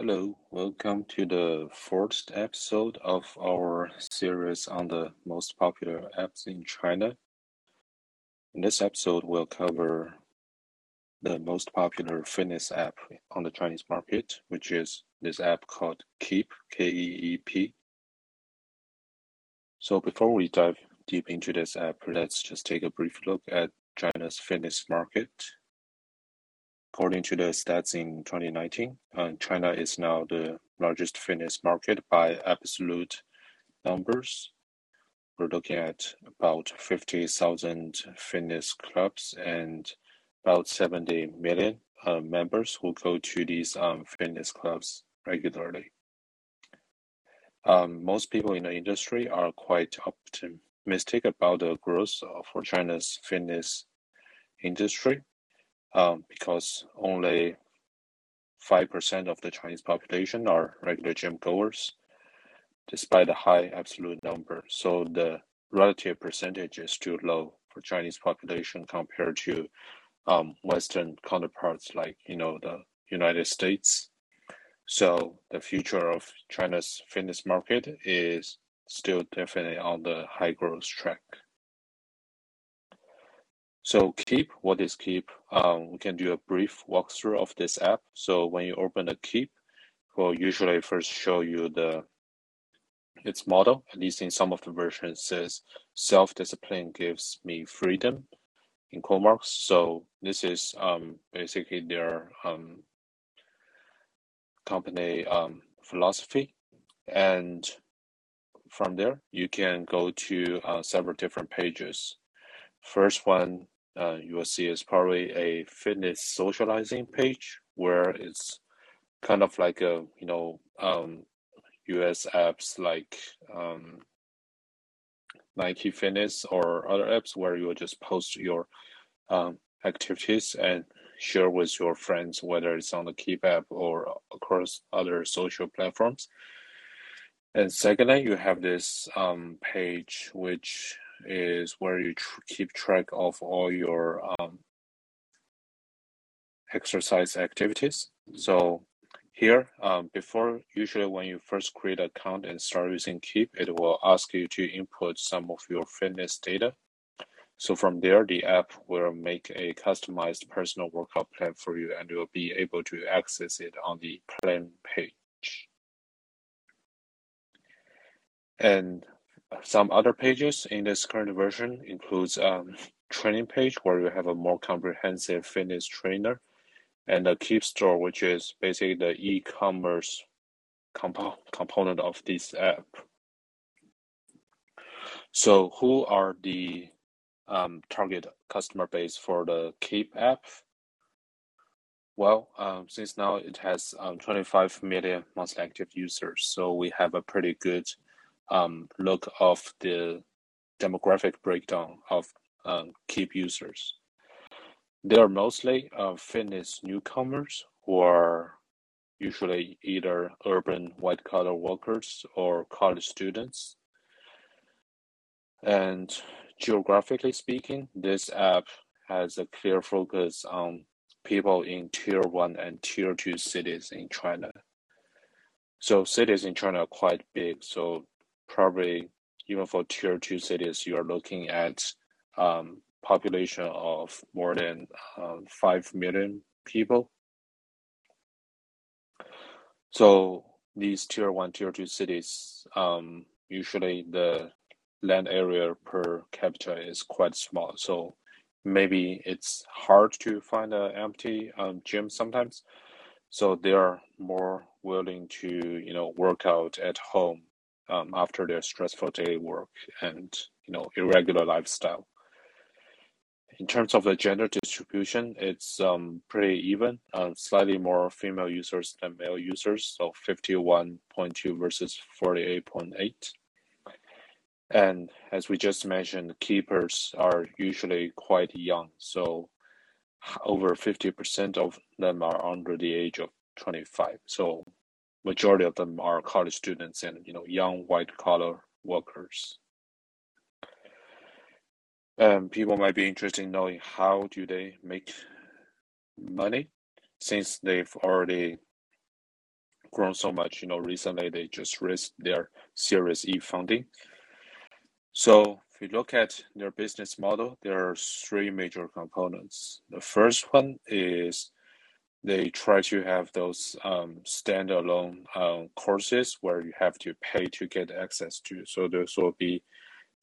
Hello, welcome to the fourth episode of our series on the most popular apps in China. In this episode, we'll cover the most popular fitness app on the Chinese market, which is this app called Keep, K-E-E-P. So before we dive deep into this app, let's just take a brief look at China's fitness market. According to the stats in 2019, uh, China is now the largest fitness market by absolute numbers. We're looking at about 50,000 fitness clubs and about 70 million uh, members who go to these um, fitness clubs regularly. Um, most people in the industry are quite optimistic about the growth for China's fitness industry um, because only 5% of the Chinese population are regular gym goers, despite the high absolute number. So the relative percentage is too low for Chinese population compared to um, Western counterparts like you know the United States. So the future of China's fitness market is still definitely on the high growth track. So Keep, what is Keep? Um, we can do a brief walkthrough of this app. So when you open the Keep, we'll usually first show you the its model, at least in some of the versions says self-discipline gives me freedom in quote marks. So this is um, basically their um, company um, philosophy. And from there, you can go to uh, several different pages. First one uh, you will see is probably a fitness socializing page where it's kind of like a you know um, US apps like um, Nike Fitness or other apps where you will just post your um, activities and share with your friends, whether it's on the Keep app or across other social platforms. And secondly, you have this um, page which is where you tr- keep track of all your um, exercise activities. So here, um, before usually when you first create an account and start using Keep, it will ask you to input some of your fitness data. So from there, the app will make a customized personal workout plan for you and you'll be able to access it on the plan page. And some other pages in this current version includes um, training page where you have a more comprehensive fitness trainer and a keep store which is basically the e-commerce comp- component of this app. So who are the um, target customer base for the keep app? Well um, since now it has um, 25 million monthly active users so we have a pretty good um, look of the demographic breakdown of um, Keep users. They are mostly uh, fitness newcomers who are usually either urban white collar workers or college students. And geographically speaking, this app has a clear focus on people in tier one and tier two cities in China. So cities in China are quite big, so probably even for tier two cities, you are looking at um, population of more than uh, 5 million people. So these tier one, tier two cities, um, usually the land area per capita is quite small. So maybe it's hard to find an empty um, gym sometimes. So they are more willing to, you know, work out at home um, after their stressful daily work and you know irregular lifestyle. In terms of the gender distribution, it's um, pretty even. Uh, slightly more female users than male users, so 51.2 versus 48.8. And as we just mentioned, keepers are usually quite young, so over 50% of them are under the age of 25. So majority of them are college students and you know young white collar workers. And people might be interested in knowing how do they make money since they've already grown so much. You know, recently they just raised their Series E funding. So if you look at their business model, there are three major components. The first one is they try to have those um, standalone um, courses where you have to pay to get access to. So those will be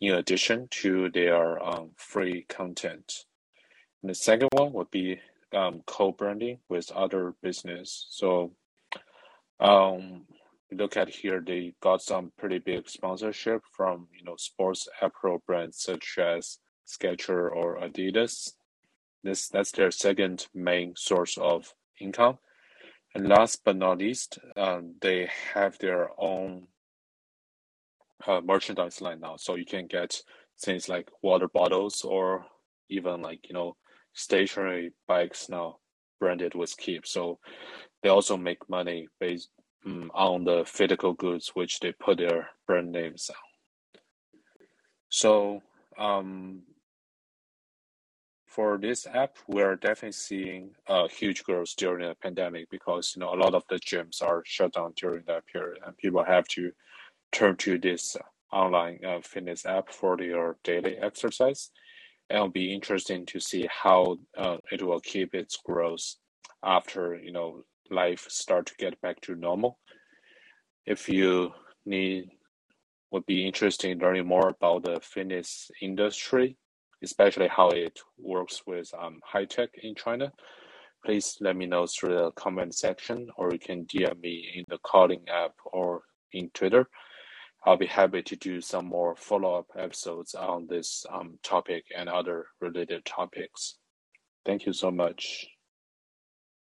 in addition to their um, free content. And the second one would be um, co-branding with other business. So um, look at here, they got some pretty big sponsorship from you know sports apparel brands such as Skechers or Adidas. This that's their second main source of income. And last but not least, um, they have their own uh, merchandise line now, so you can get things like water bottles or even like you know stationary bikes now branded with Keep. So they also make money based um, on the physical goods which they put their brand names on. So um, for this app, we're definitely seeing a huge growth during the pandemic because you know a lot of the gyms are shut down during that period, and people have to turn to this online uh, fitness app for their daily exercise. It'll be interesting to see how uh, it will keep its growth after you know life start to get back to normal. If you need would be interested in learning more about the fitness industry, especially how it works with um, high tech in China, please let me know through the comment section or you can DM me in the Callin app or in Twitter. I'll be happy to do some more follow up episodes on this um, topic and other related topics. Thank you so much.